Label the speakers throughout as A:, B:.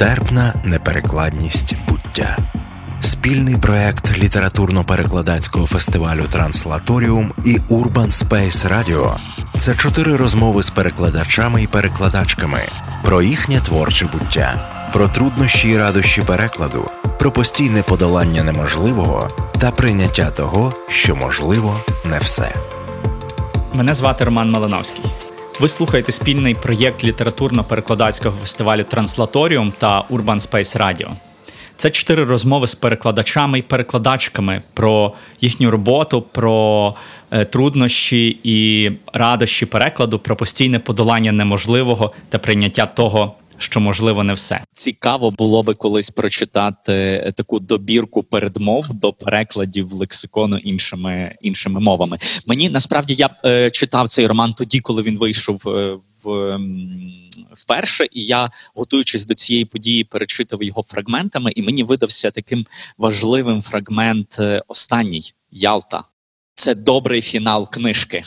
A: Нестерпна неперекладність буття. Спільний проект літературно-перекладацького фестивалю Транслаторіум і Urban Space Radio – це чотири розмови з перекладачами і перекладачками про їхнє творче буття, про труднощі і радощі перекладу, про постійне подолання неможливого та прийняття того, що можливо не все.
B: Мене звати Роман Малиновський. Ви слухаєте спільний проєкт літературно-перекладацького фестивалю Транслаторіум та Urban Space Radio. Це чотири розмови з перекладачами і перекладачками про їхню роботу, про е, труднощі і радощі перекладу, про постійне подолання неможливого та прийняття того, що можливо не все. Цікаво було би колись прочитати таку добірку передмов до перекладів лексикону іншими іншими мовами. Мені насправді я е, читав цей роман тоді, коли він вийшов е, в. Вперше, і я, готуючись до цієї події, перечитав його фрагментами, і мені видався таким важливим фрагмент е, останній Ялта. Це добрий фінал книжки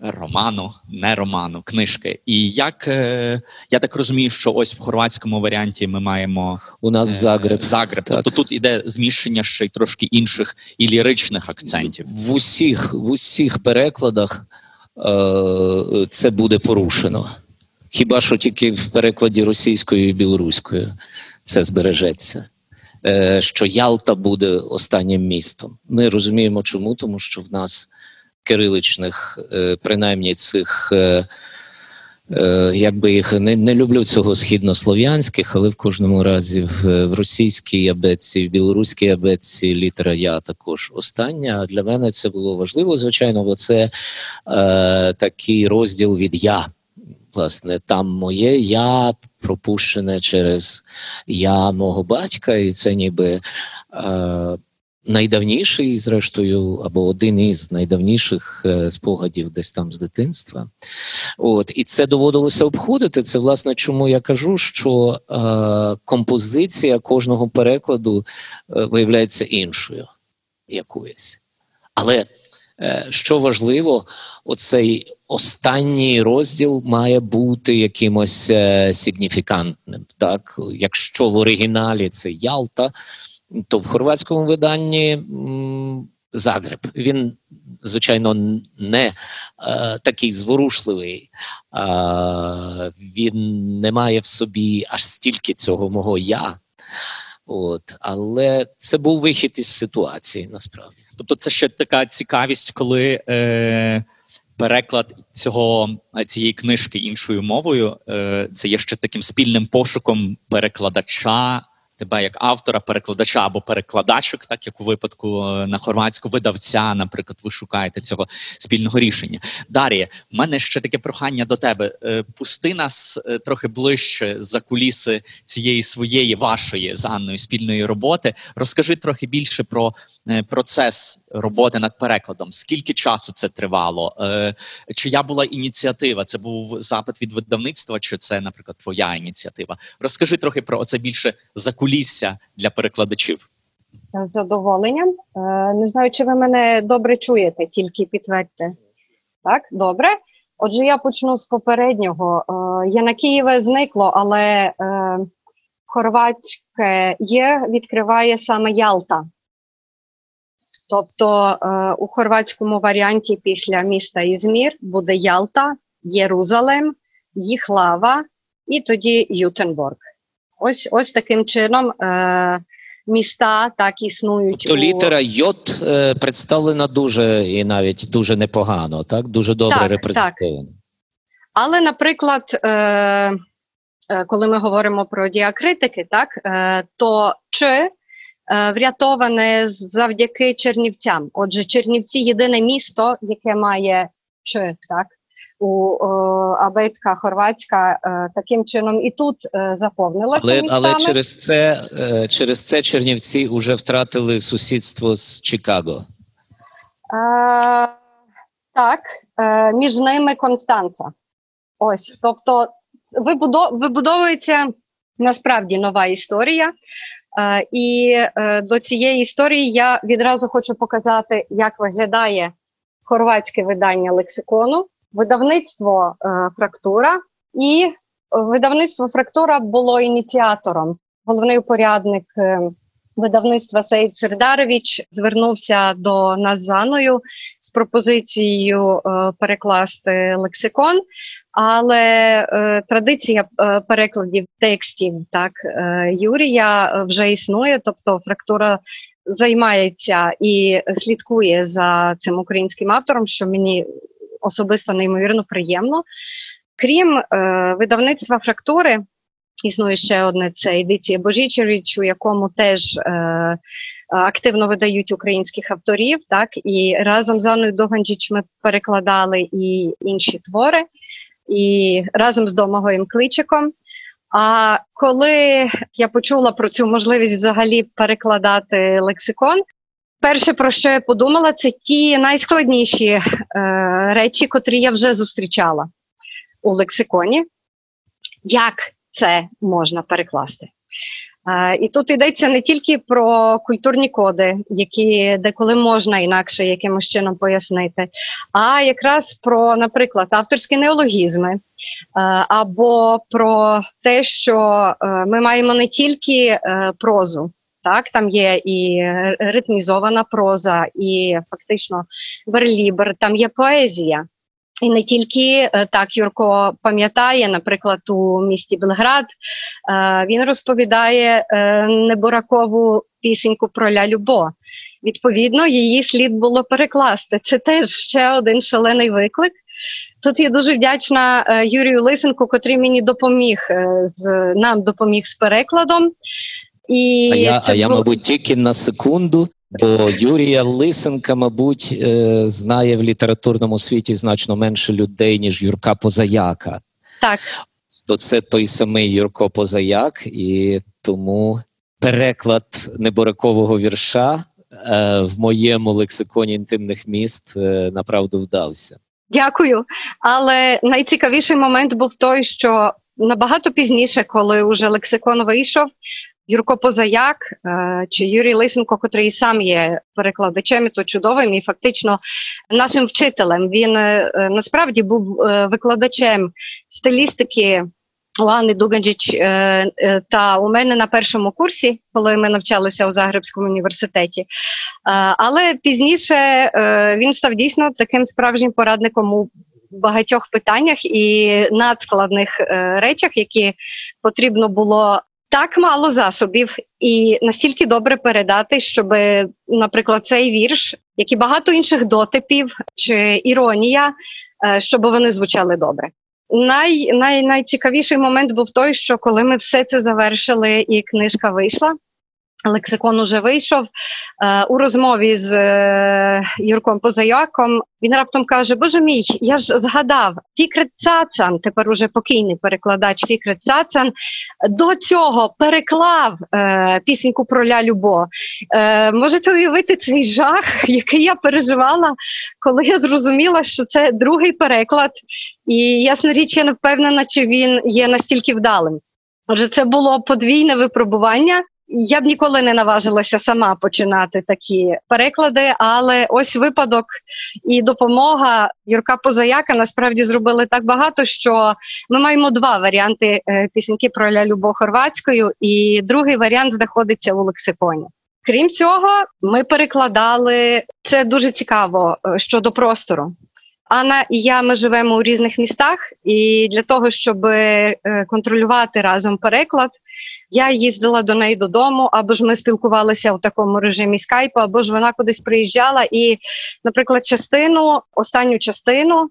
B: роману, не роману, книжки. І як е, я так розумію, що ось в хорватському варіанті ми маємо
C: у нас
B: е,
C: Загреб.
B: Загреб. Так. Тобто тут іде зміщення ще й трошки інших і ліричних акцентів.
C: В усіх в усіх перекладах е, це буде порушено. Хіба що тільки в перекладі російською і білоруською це збережеться. Е, що Ялта буде останнім містом. Ми розуміємо, чому, тому що в нас кириличних, е, принаймні цих, е, е, як би їх не не люблю цього східнослов'янських, але в кожному разі в, російській абетці, в білоруській абетці літера Я також остання. Для мене це було важливо, звичайно, бо це е, такий розділ від я. Власне, там моє я пропущене через я мого батька, і це ніби. Е, найдавніший, зрештою, або один із найдавніших е, спогадів десь там з дитинства. От І це доводилося обходити. Це, власне, чому я кажу, що е, композиція кожного перекладу е, виявляється іншою якоюсь. Але е, що важливо, оцей останній розділ має бути якимось е, сигніфікантним. Так? Якщо в оригіналі це Ялта то в хорватському виданні Загреб. Він, звичайно, не е, такий зворушливий, е, він не має в собі аж стільки цього мого я. От, Але це був вихід із ситуації насправді.
B: Тобто, це ще така цікавість, коли. Е... Переклад цього цієї книжки іншою мовою е, це є ще таким спільним пошуком перекладача тебе як автора, перекладача або перекладачок, так як у випадку е, на хорватську видавця, наприклад, ви шукаєте цього спільного рішення. Дар'я, в мене ще таке прохання до тебе. Е, пусти нас е, трохи ближче за куліси цієї своєї вашої з Анною спільної роботи. Розкажи трохи більше про процес роботи над перекладом. Скільки часу це тривало? Чия була ініціатива? Це був запит від видавництва, чи це, наприклад, твоя ініціатива? Розкажи трохи про це більше за куліси закулісся для перекладачів?
D: З задоволенням. Е, не знаю, чи ви мене добре чуєте, тільки підтвердьте. Так, добре. Отже, я почну з попереднього. Е, я на Києві зникло, але е, хорватське є, відкриває саме Ялта. Тобто у хорватському варіанті після міста Ізмір буде Ялта, Єрузалем, Їхлава і тоді Ютенборг. Ось ось таким чином е, міста так існують.
C: То у... літера Йот е, представлена дуже і навіть дуже непогано, так? Дуже добре так, репрезентована. Так.
D: Але, наприклад, е, е, коли ми говоримо про діакритики, так, е, то чи е, врятоване завдяки Чернівцям. Отже, Чернівці єдине місто, яке має чи так у абетка хорватська е, таким чином і тут е, заповнилася.
C: Але але через це е, через це Чернівці вже втратили сусідство з Чикаго.
D: А, Так, між ними Констанца. Ось, тобто, вибудовується насправді нова історія. І до цієї історії я відразу хочу показати, як виглядає хорватське видання лексикону видавництво е, фрактура і видавництво Фрактура було ініціатором. Головний упорядник е, видавництва Сейд Сердарович звернувся до нас з Аною з пропозицією е, перекласти лексикон. Але е, традиція е, перекладів текстів так е, Юрія вже існує, тобто фрактура займається і слідкує за цим українським автором, що мені особисто неймовірно приємно. Крім е, видавництва фрактури, існує ще одне це едиція Божічевич, у якому теж е, активно видають українських авторів. Так і разом з Анною Доганджіч ми перекладали і інші твори, і разом з Домагоєм Кличиком. А коли я почула про цю можливість взагалі перекладати лексикон, перше про що я подумала, це ті найскладніші е, речі, котрі я вже зустрічала у лексиконі. Як це можна перекласти? Е, і тут йдеться не тільки про культурні коди, які деколи можна інакше якимось чином пояснити, а якраз про, наприклад, авторські неологізми, е, або про те, що е, ми маємо не тільки прозу. Так, там є і ритмізована проза, і фактично верлібр, там є поезія. І не тільки е, так Юрко пам'ятає, наприклад, у місті Белград е, він розповідає е, неборакову пісеньку про ля Любо. Відповідно, її слід було перекласти. Це теж ще один шалений виклик. Тут я дуже вдячна Юрію Лисенку, котрий мені допоміг з нам допоміг з перекладом.
C: І А я, а я мабуть, тільки на секунду Бо Юрія Лисенка, мабуть, е, знає в літературному світі значно менше людей, ніж Юрка Позаяка.
D: Так.
C: То це той самий Юрко Позаяк, і тому переклад неборакового вірша е, в моєму лексиконі інтимних міст е, направду вдався.
D: Дякую. Але найцікавіший момент був той, що набагато пізніше, коли уже лексикон вийшов, Юрко Позаяк е, чи Юрій Лисенко, котрий сам є перекладачем, і то чудовим і фактично нашим вчителем. Він е, насправді був е, викладачем стилістики. У Анни Дуганджіч та у мене на першому курсі, коли ми навчалися у Загребському університеті. Але пізніше він став дійсно таким справжнім порадником у багатьох питаннях і надскладних речах, які потрібно було так мало засобів і настільки добре передати, щоб, наприклад, цей вірш, як і багато інших дотипів чи іронія, е, щоб вони звучали добре. Най, най, Найцікавіший момент був той, що коли ми все це завершили, і книжка вийшла. Лексикон уже вийшов е, у розмові з е, Юрком Позаяком. Він раптом каже: Боже мій, я ж згадав Фікрет Цацан, тепер уже покійний перекладач Фікрет Цацан, до цього переклав е, пісеньку про Ля Любо. Е, Можете уявити цей жах, який я переживала, коли я зрозуміла, що це другий переклад, і ясна річ, я не впевнена, чи він є настільки вдалим. Отже, це було подвійне випробування. Я б ніколи не наважилася сама починати такі переклади, але ось випадок і допомога Юрка Позаяка насправді зробили так багато, що ми маємо два варіанти е, пісеньки про Ля Любов хорватською, і другий варіант знаходиться у лексиконі. Крім цього, ми перекладали це дуже цікаво е, щодо простору. Анна і я ми живемо у різних містах, і для того, щоб е, контролювати разом переклад, я їздила до неї додому, або ж ми спілкувалися у такому режимі скайпу, або ж вона кудись приїжджала. І, наприклад, частину, останню частину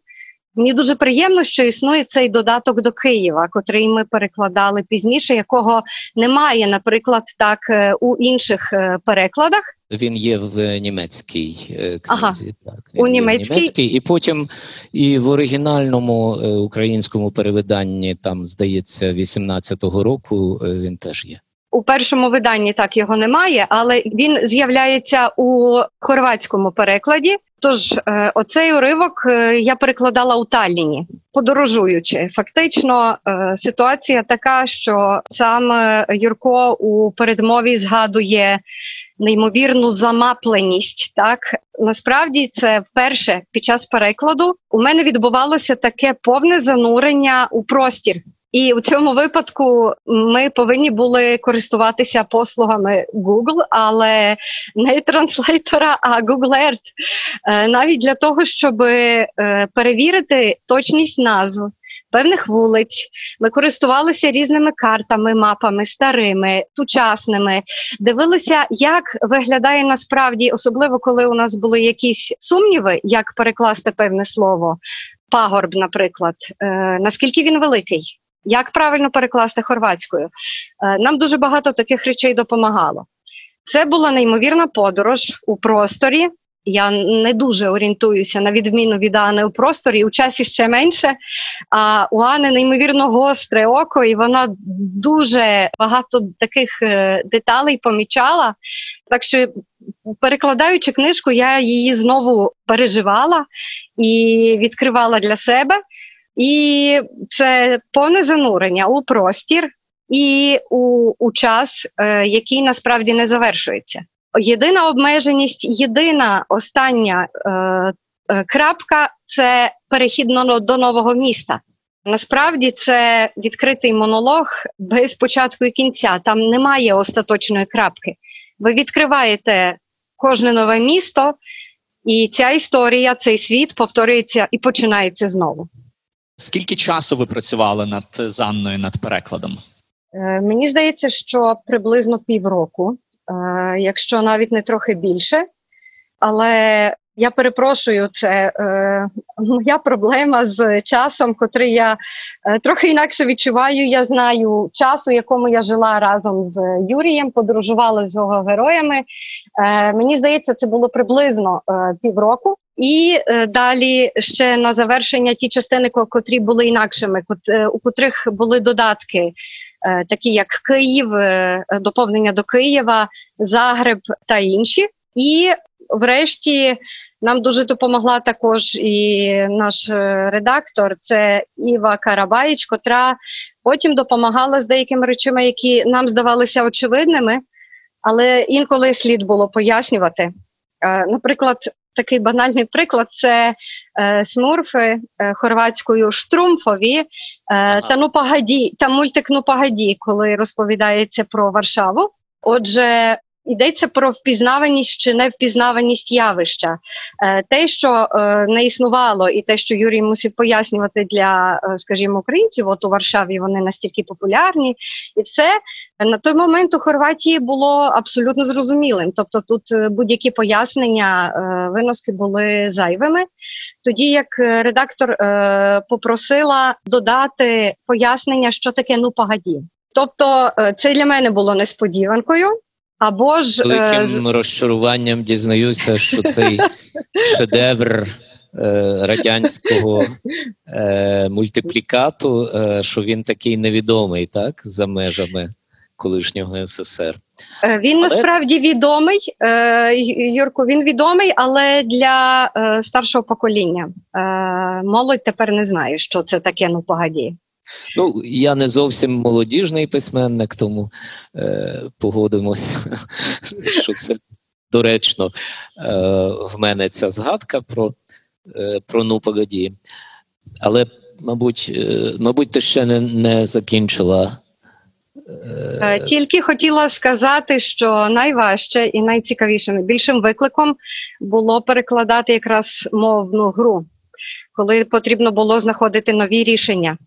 D: Мені дуже приємно, що існує цей додаток до Києва, котрий ми перекладали пізніше, якого немає, наприклад, так е, у інших е, перекладах.
C: Він є в німецькій е, книзі. Ага,
D: так у німецькій. німецькій,
C: і потім і в оригінальному українському перевиданні, там здається, 18-го року він теж є.
D: У першому виданні так його немає, але він з'являється у хорватському перекладі. Тож е, оцей уривок е, я перекладала у Талліні, подорожуючи. Фактично, е, ситуація така, що сам Юрко у передмові згадує неймовірну замапленість. Так насправді це вперше під час перекладу у мене відбувалося таке повне занурення у простір І у цьому випадку ми повинні були користуватися послугами Google, але не транслейтора, а Google Earth. Е, навіть для того, щоб е, перевірити точність назв. Певних вулиць ми користувалися різними картами, мапами, старими, сучасними, дивилися, як виглядає насправді, особливо коли у нас були якісь сумніви, як перекласти певне слово, пагорб, наприклад, е, наскільки він великий. Як правильно перекласти хорватською? Е, нам дуже багато таких речей допомагало. Це була неймовірна подорож у просторі. Я не дуже орієнтуюся на відміну від Ани у просторі, у часі ще менше. А у Ани неймовірно гостре око, і вона дуже багато таких е, деталей помічала. Так що, перекладаючи книжку, я її знову переживала і відкривала для себе. І це повне занурення у простір і у, у час, е, який насправді не завершується. Єдина обмеженість, єдина остання е, е, крапка це перехід до нового міста. Насправді це відкритий монолог без початку і кінця. Там немає остаточної крапки. Ви відкриваєте кожне нове місто, і ця історія, цей світ повторюється і починається знову.
B: Скільки часу ви працювали над Занною над перекладом?
D: Е, мені здається, що приблизно півроку, е, якщо навіть не трохи більше. Але я перепрошую, це е, моя проблема з часом, котрий я е, трохи інакше відчуваю. Я знаю часу, якому я жила разом з Юрієм, подорожувала з його героями. Е, Мені здається, це було приблизно е, півроку. І е, далі ще на завершення ті частини, котрі були інакшими, е, у котрих були додатки, е, такі як Київ, доповнення до Києва, Загреб та інші. І врешті нам дуже допомогла також і наш е, редактор, це Іва Карабаїч, котра потім допомагала з деякими речами, які нам здавалися очевидними, але інколи слід було пояснювати. Е, наприклад, такий банальний приклад це е, смурфи хорватською штрумфові ага. та ну погоді, та мультик ну погоді, коли розповідається про Варшаву. Отже, Йдеться про впізнаваність чи невпізнаваність явища. Е, те, що е, не існувало, і те, що Юрій мусив пояснювати для, е, скажімо, українців, от у Варшаві вони настільки популярні, і все на той момент у Хорватії було абсолютно зрозумілим. Тобто, тут будь-які пояснення, виноски були зайвими. Тоді як редактор попросила додати пояснення, що таке ну погоді. Тобто, це для мене було несподіванкою. Або ж
C: великим е... розчаруванням дізнаюся, що цей шедевр е, радянського е, мультиплікату, е, що він такий невідомий, так, за межами колишнього СССР.
D: Е, він але... насправді відомий, е, Юрку. Він відомий, але для старшого покоління молодь тепер не знає, що це таке. Ну погоді.
C: Ну, я не зовсім молодіжний письменник, тому е, погодимося, що це доречно е, в мене ця згадка про е, про ну погоді. Але, мабуть, е, мабуть, ти ще не, не закінчила.
D: Е, е, тільки хотіла сказати, що найважче і найцікавіше, найбільшим викликом було перекладати якраз мовну гру, коли потрібно було знаходити нові рішення.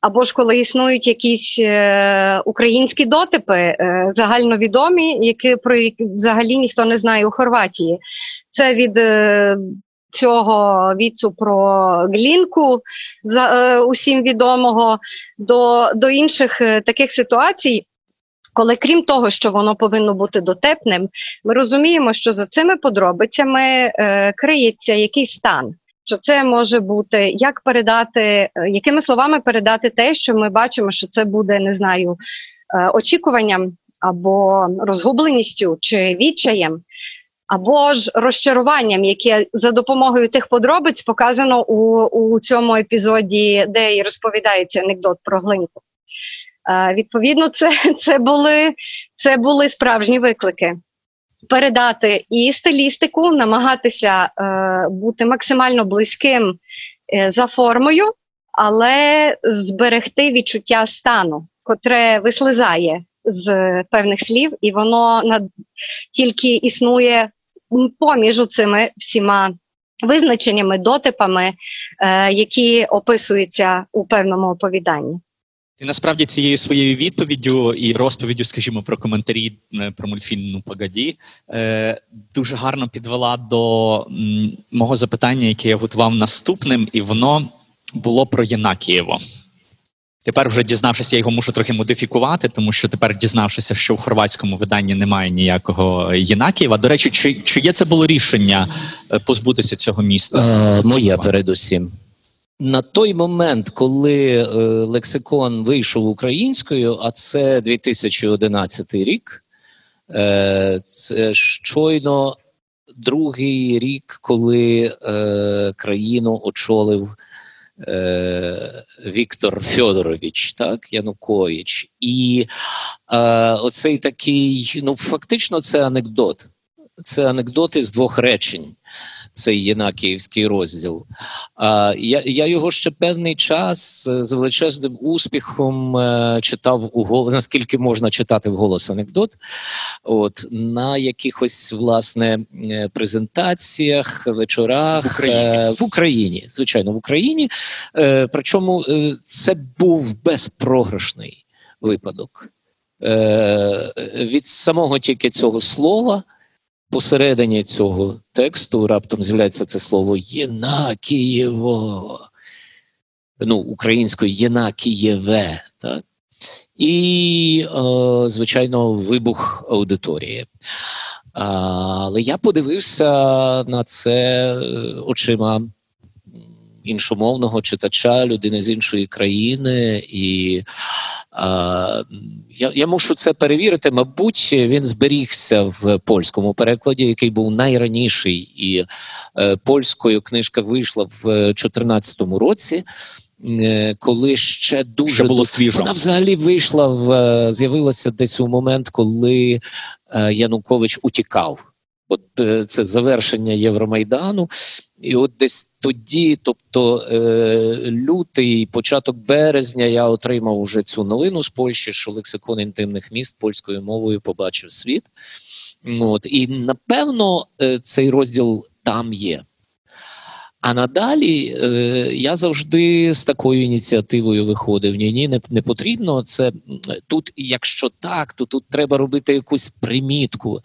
D: Або ж коли існують якісь е, українські дотипи е, загальновідомі, які про які взагалі ніхто не знає у Хорватії. Це від е, цього віцу про глінку за е, усім відомого до, до інших е, таких ситуацій. Коли крім того, що воно повинно бути дотепним, ми розуміємо, що за цими подробицями е, криється якийсь стан що це може бути як передати, е, якими словами передати те, що ми бачимо, що це буде, не знаю, е, очікуванням або розгубленістю чи відчаєм. Або ж розчаруванням, яке за допомогою тих подробиць показано у у цьому епізоді, де і розповідається анекдот про глинку. Е, Відповідно, це це, були це були справжні виклики передати і стилістику, намагатися е, бути максимально близьким е, за формою, але зберегти відчуття стану, котре вислизає з певних слів, і воно над тільки існує поміж цими всіма визначеннями, дотипами, е, які описуються у певному оповіданні.
B: Ти насправді цією своєю відповіддю і розповіддю, скажімо, про коментарі е, про мультфільм «Ну, погоді, е, дуже гарно підвела до мого запитання, яке я готував наступним, і воно було про Єнакієво. Тепер, вже дізнавшися, я його мушу трохи модифікувати, тому що тепер дізнавшися, що в хорватському виданні немає ніякого Єнакієва. До речі, чи чи є це було рішення е, позбутися цього міста?
C: Е, моє передусім. На той момент, коли е, лексикон вийшов українською, а це 2011 рік, е, це щойно другий рік, коли е, країну очолив е, Віктор Фьодорович, так, Янукович. І е, оцей такий, ну фактично, це анекдот. Це анекдоти з двох речень цей Єнакіївський розділ. Я я його ще певний час з величезним успіхом е, читав у голос, наскільки можна читати в голос анекдот. От На якихось власне е, презентаціях, вечорах
B: в Україні, е,
C: в Україні звичайно, в Україні. Е, Причому е, це був безпрограшний випадок. Е, Від самого тільки цього слова посередині цього тексту раптом з'являється це слово Єнакієво, ну, українською Єнакієве. Так? І, е, звичайно, вибух аудиторії. Але я подивився на це очима іншомовного читача, людини з іншої країни, і а, я я мушу це перевірити. Мабуть, він зберігся в польському перекладі, який був найраніший, і е, польською книжка вийшла в 2014 році. Е, коли ще дуже ще
B: було свіжо.
C: Вона взагалі вийшла в е, з'явилася десь у момент, коли е, Янукович утікав. От це завершення Євромайдану, і от десь тоді, тобто е, лютий, початок березня, я отримав уже цю новину з Польщі, що лексикон інтимних міст польською мовою побачив світ. От, І напевно е, цей розділ там є. А надалі е, я завжди з такою ініціативою виходив. Ні, ні, не, не потрібно. Це тут, якщо так, то тут треба робити якусь примітку,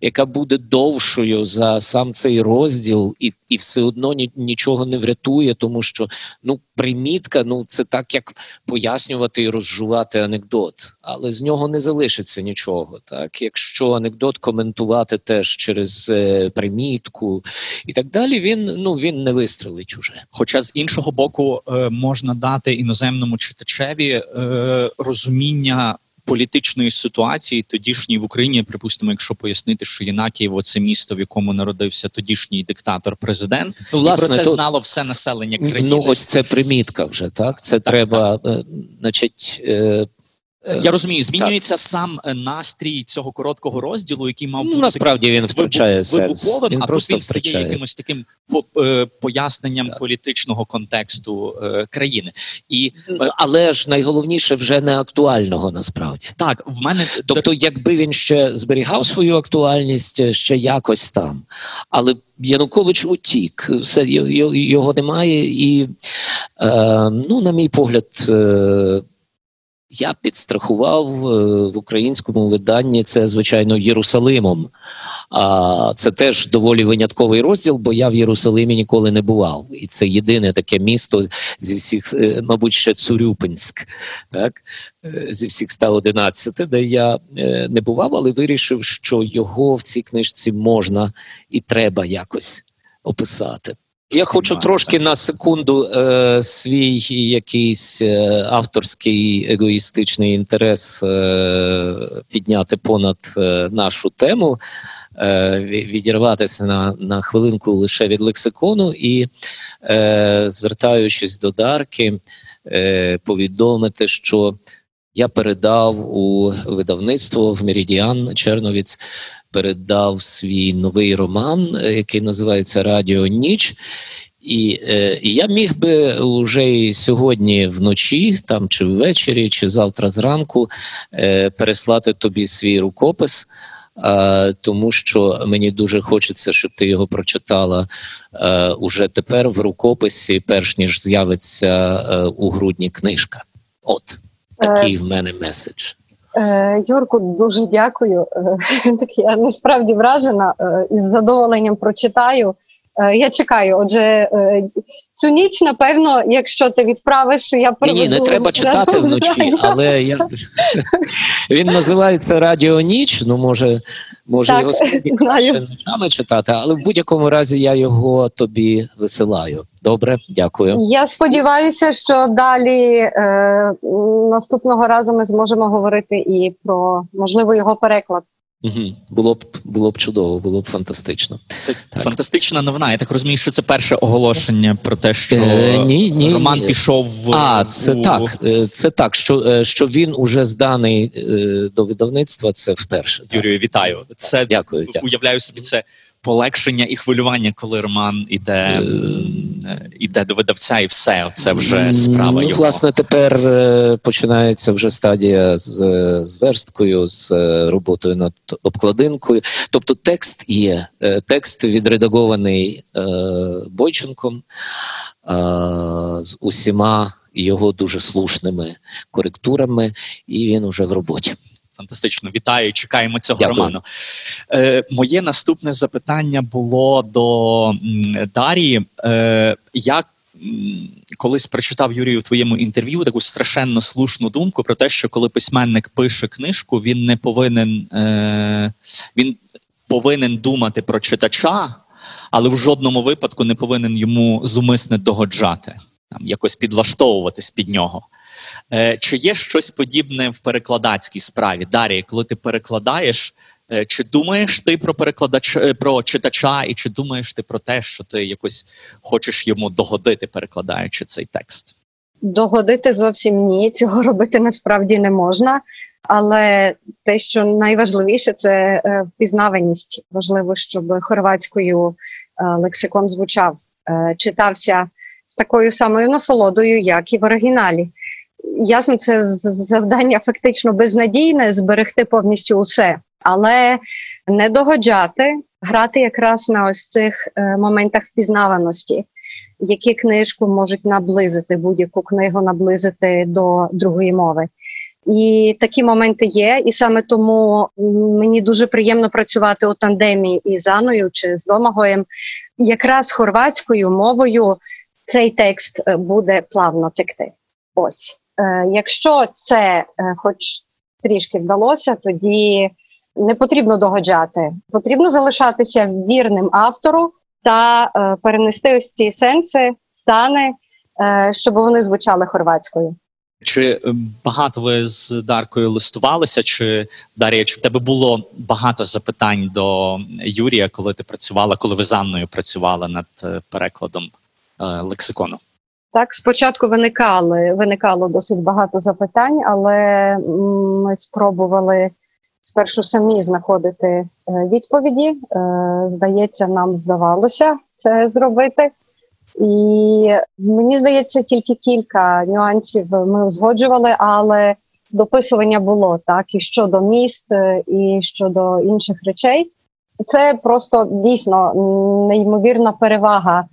C: яка буде довшою за сам цей розділ, і і все одно ні, нічого не врятує, тому що ну примітка, ну це так, як пояснювати і розжувати анекдот, але з нього не залишиться нічого. Так, якщо анекдот коментувати теж через е, примітку і так далі, він ну він не вистрелить уже.
B: Хоча з іншого боку е, можна дати іноземному читачеві е, розуміння. Політичної ситуації тодішньої в Україні, припустимо, якщо пояснити, що Єнакієво – це місто, в якому народився тодішній диктатор-президент, ну, власне, і про це то, знало все населення країни.
C: Ну ось це примітка вже так. Це так, треба, так. Е, значить,
B: я розумію, змінюється так. сам е, настрій цього короткого розділу, який мав
C: бути насправді він втрачає сенс.
B: Він а просто тут він втрачає. стає якимось таким е, поясненням так. політичного контексту е, країни. І
C: але ж найголовніше вже не актуального насправді
B: так. В мене
C: тобто, якби він ще зберігав свою актуальність ще якось там, але. Янукович утік, все його немає, і ну, на мій погляд, я підстрахував е, в українському виданні це, звичайно, Єрусалимом. А це теж доволі винятковий розділ, бо я в Єрусалимі ніколи не бував. І це єдине таке місто зі всіх, е, мабуть, ще Цурюпинськ, так е, зі всіх 111, де я не бував, але вирішив, що його в цій книжці можна і треба якось описати. Я хочу трошки на секунду е, свій якийсь е, авторський егоїстичний інтерес е, підняти понад е, нашу тему, е, відірватися на на хвилинку лише від лексикону і, е, звертаючись до Дарки, повідомити, що я передав у видавництво в Меридіан Черновіць передав свій новий роман, е, який називається Радіо Ніч. І е, я міг би вже і сьогодні вночі, там чи ввечері, чи завтра зранку е, переслати тобі свій рукопис, е, тому що мені дуже хочеться, щоб ти його прочитала е, уже тепер в рукописі, перш ніж з'явиться е, у грудні книжка. От такий в мене меседж.
D: Е, Юрку, дуже дякую. Е, так я насправді вражена і із задоволенням прочитаю. Я чекаю. Отже, цю ніч, напевно, якщо ти відправиш, я
C: проведу... Ні, ні, не треба читати вночі, але я він називається Радіо Ніч. Ну, може, може так, його сьогодні краще ночами читати, але в будь-якому разі я його тобі висилаю. Добре, дякую.
D: Я сподіваюся, що далі е, наступного разу ми зможемо говорити і про можливо його переклад.
C: Угу. Було б було б чудово, було б фантастично.
B: Це так. фантастична новина. Я так розумію, що це перше оголошення про те, що е, ні, ні, Роман ні. пішов в
C: а це у... так. Е, це так. Що е, що він уже зданий е, до видавництва. Це вперше.
B: Юрію, вітаю. Це
C: дякую.
B: Уявляю собі це полегшення і хвилювання, коли роман іде е, іде до видавця, і все це вже справа. Ну, його.
C: Власне, тепер е, починається вже стадія з з версткою, з е, роботою над обкладинкою. Тобто, текст є. Текст відредагований Бойченком з усіма його дуже слушними коректурами, і він уже в роботі.
B: Фантастично, вітаю, чекаємо цього Дякую. роману. Е, Моє наступне запитання було до Дарії. Е, Як колись прочитав Юрію в твоєму інтерв'ю таку страшенно слушну думку про те, що коли письменник пише книжку, він не повинен е, він повинен думати про читача, але в жодному випадку не повинен йому зумисне догоджати, там якось підлаштовуватись під нього. Е, чи є щось подібне в перекладацькій справі? Дар'я, коли ти перекладаєш, е, чи думаєш ти про перекладач е, про читача, і чи думаєш ти про те, що ти якось хочеш йому догодити, перекладаючи цей текст?
D: Догодити зовсім ні, цього робити насправді не можна. Але те, що найважливіше, це впізнаваність. Важливо, щоб хорватською лексикон звучав, читався з такою самою насолодою, як і в оригіналі ясно, це завдання фактично безнадійне зберегти повністю усе, але не догоджати, грати якраз на ось цих е, моментах впізнаваності, які книжку можуть наблизити, будь-яку книгу наблизити до другої мови. І такі моменти є, і саме тому мені дуже приємно працювати у тандемі із Аною чи з Домагоєм. Якраз хорватською мовою цей текст е, буде плавно текти. Ось якщо це е, хоч трішки вдалося, тоді не потрібно догоджати. Потрібно залишатися вірним автору та е, перенести ось ці сенси, стани, щоб вони звучали хорватською.
B: Чи багато ви з Даркою листувалися? Чи Дар'я, чи в тебе було багато запитань до Юрія, коли ти працювала, коли ви з Анною працювали над перекладом лексикону?
D: Так, спочатку виникали виникало досить багато запитань, але ми спробували спершу самі знаходити е, відповіді. Е, здається, нам вдавалося це зробити. І мені здається, тільки кілька нюансів ми узгоджували, але дописування було так і щодо міст, е, і щодо інших речей. Це просто дійсно неймовірна перевага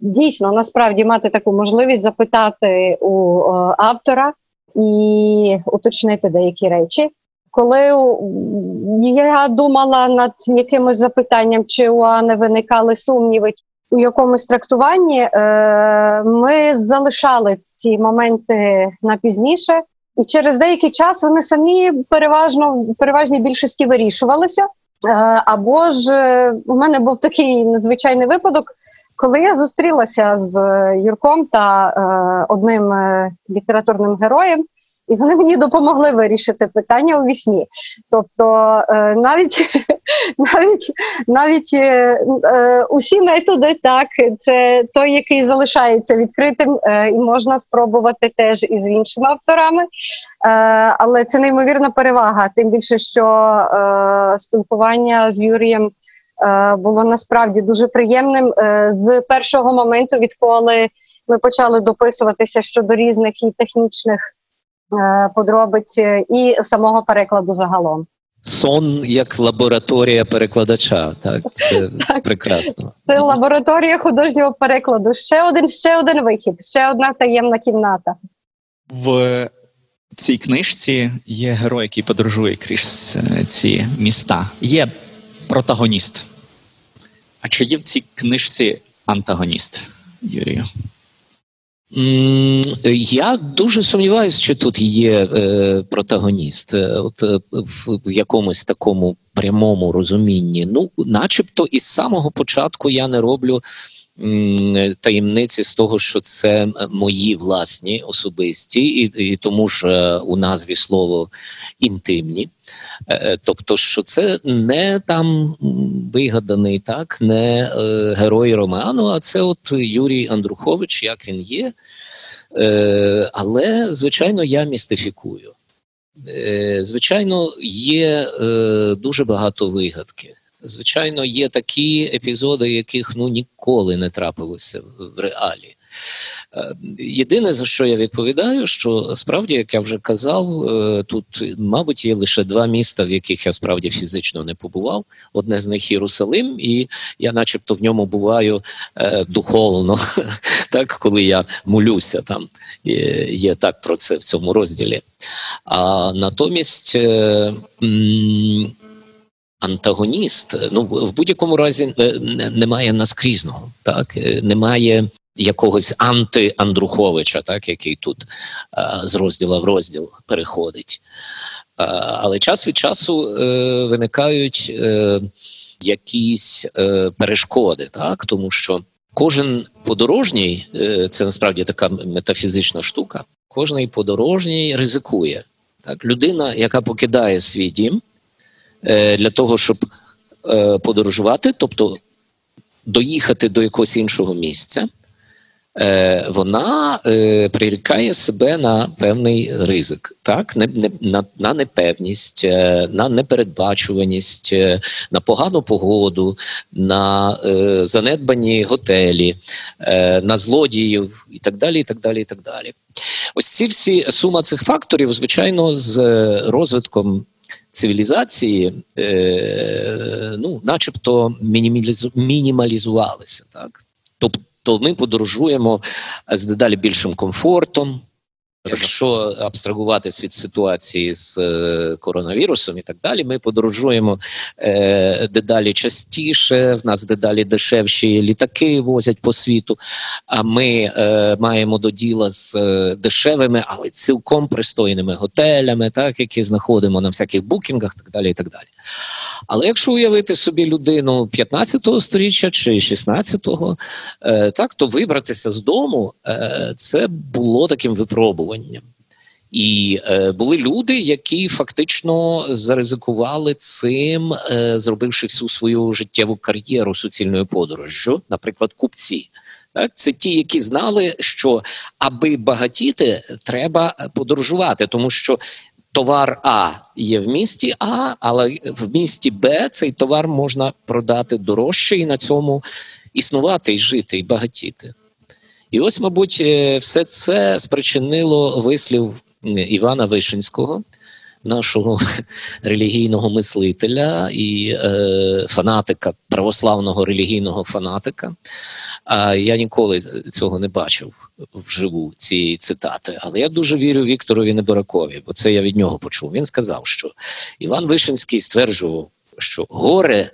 D: дійсно насправді мати таку можливість запитати у о, автора і уточнити деякі речі. Коли я думала над якимось запитанням, чи у Ани виникали сумніви у якомусь трактуванні, е, ми залишали ці моменти на пізніше, і через деякий час вони самі переважно в переважній більшості вирішувалися. Е, або ж е, у мене був такий надзвичайний випадок, коли я зустрілася з е, Юрком та е, одним е, літературним героєм, і вони мені допомогли вирішити питання у вісні. Тобто е, навіть навіть навіть е, е, усі методи, так, це той, який залишається відкритим, і можна спробувати теж із іншими авторами. Але це неймовірна перевага, тим більше, що спілкування з Юрієм було насправді дуже приємним з першого моменту, відколи ми почали дописуватися щодо різних і технічних подробиць і самого перекладу загалом.
C: Сон як лабораторія перекладача, так це так. прекрасно.
D: Це лабораторія художнього перекладу. Ще один, ще один вихід, ще одна таємна кімната.
B: В цій книжці є герой, який подорожує крізь е, ці міста. Є протагоніст. А чи є в цій книжці антагоніст, Юрію?
C: Я дуже сумніваюся, що тут є е, протагоніст, е, от е, в якомусь такому прямому розумінні. Ну, начебто, із самого початку я не роблю таємниці з того, що це мої власні особисті, і, і тому ж е, у назві слово інтимні. Е, е, тобто, що це не там вигаданий, так, не е, герой роману, а це от Юрій Андрухович, як він є. Е, Але, звичайно, я містифікую. Е, Звичайно, є е, дуже багато вигадки. Звичайно, є такі епізоди, яких ну ніколи не трапилося в реалі. Е, єдине за що я відповідаю, що справді, як я вже казав, е, тут, мабуть, є лише два міста, в яких я справді фізично не побував. Одне з них Єрусалим, і я, начебто, в ньому буваю е, духовно, так коли я молюся там. Є, так про це в цьому розділі. А натомість. М- антагоніст. Ну в будь-якому разі е, немає наскрізного, так е, немає якогось анти-Андруховича, так який тут а, з розділа в розділ переходить. А, але час від часу е, виникають е, якісь е, перешкоди, так тому що кожен подорожній е, це насправді така метафізична штука. Кожний подорожній ризикує. Так, людина, яка покидає свій дім, Е, для того, щоб е, подорожувати, тобто доїхати до якогось іншого місця, е, вона прирікає себе на певний ризик, так на, непевність, на непередбачуваність, на погану погоду, на е, занедбані готелі, е, на злодіїв і так далі. і так далі, і так далі. Ось ці всі сума цих факторів, звичайно, з розвитком цивілізації, е, ну, начебто, мінімалізу, мінімалізувалися. Так? Тобто ми подорожуємо з дедалі більшим комфортом. Якщо абстрагуватись від ситуації з е, коронавірусом і так далі, ми подорожуємо е, дедалі частіше. В нас дедалі дешевші літаки возять по світу. А ми е, маємо до діла з е, дешевими, але цілком пристойними готелями, так які знаходимо на всяких букінгах, так далі. і так далі. Але якщо уявити собі людину 15-го сторіччя чи 16-го, е, так то вибратися з дому е, це було таким випробуванням. І е, були люди, які фактично заризикували цим, е, зробивши всю свою життєву кар'єру суцільною подорожжю, наприклад, купці. Так, це ті, які знали, що аби багатіти, треба подорожувати, тому що товар А є в місті А, але в місті Б цей товар можна продати дорожче і на цьому існувати і жити, і багатіти. І ось, мабуть, е, все це спричинило вислів Івана Вишинського, нашого релігійного мислителя і е, фанатика, православного релігійного фанатика. А я ніколи цього не бачив вживу цієї цитати. Але я дуже вірю Вікторові Неборакові, бо це я від нього почув. Він сказав, що Іван Вишинський стверджував, що горе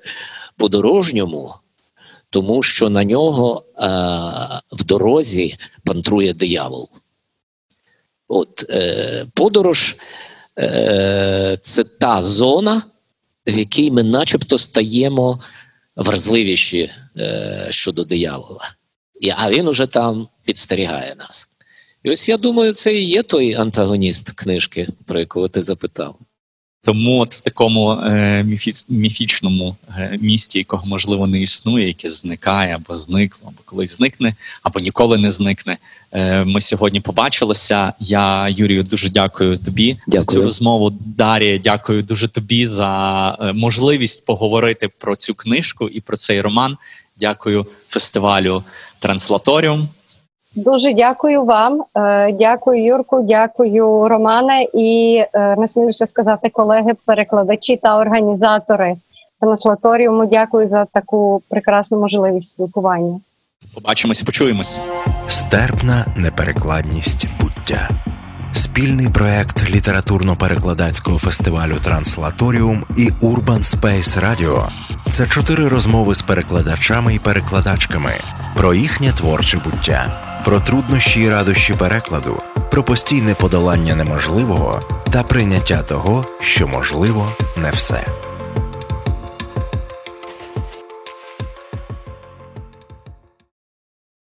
C: подорожньому, тому що на нього а, в дорозі пантрує диявол. От е, подорож е, це та зона, в якій ми начебто стаємо вразливіші е, щодо диявола. А він уже там підстерігає нас. І ось я думаю, це і є той антагоніст книжки, про якого ти запитав.
B: Тому от в такому е, міфі, міфічному е, місті, якого можливо не існує, яке зникає або зникло, або колись зникне, або ніколи не зникне. Е, Ми сьогодні побачилися. Я Юрію дуже дякую тобі
C: дякую.
B: за цю розмову. Дарія, дякую дуже тобі за е, можливість поговорити про цю книжку і про цей роман. Дякую фестивалю Транслаторіум.
D: Дуже дякую вам, е, дякую Юрку, дякую Романе і насмілюся сказати колеги, перекладачі та організатори транслаторіуму. Дякую за таку прекрасну можливість спілкування.
B: Побачимось, почуємось.
A: Стерпна неперекладність буття. Спільний проект літературно-перекладацького фестивалю Транслаторіум і Urban Space Radio – це чотири розмови з перекладачами і перекладачками про їхнє творче буття, про труднощі і радощі перекладу, про постійне подолання неможливого та прийняття того, що можливо не все.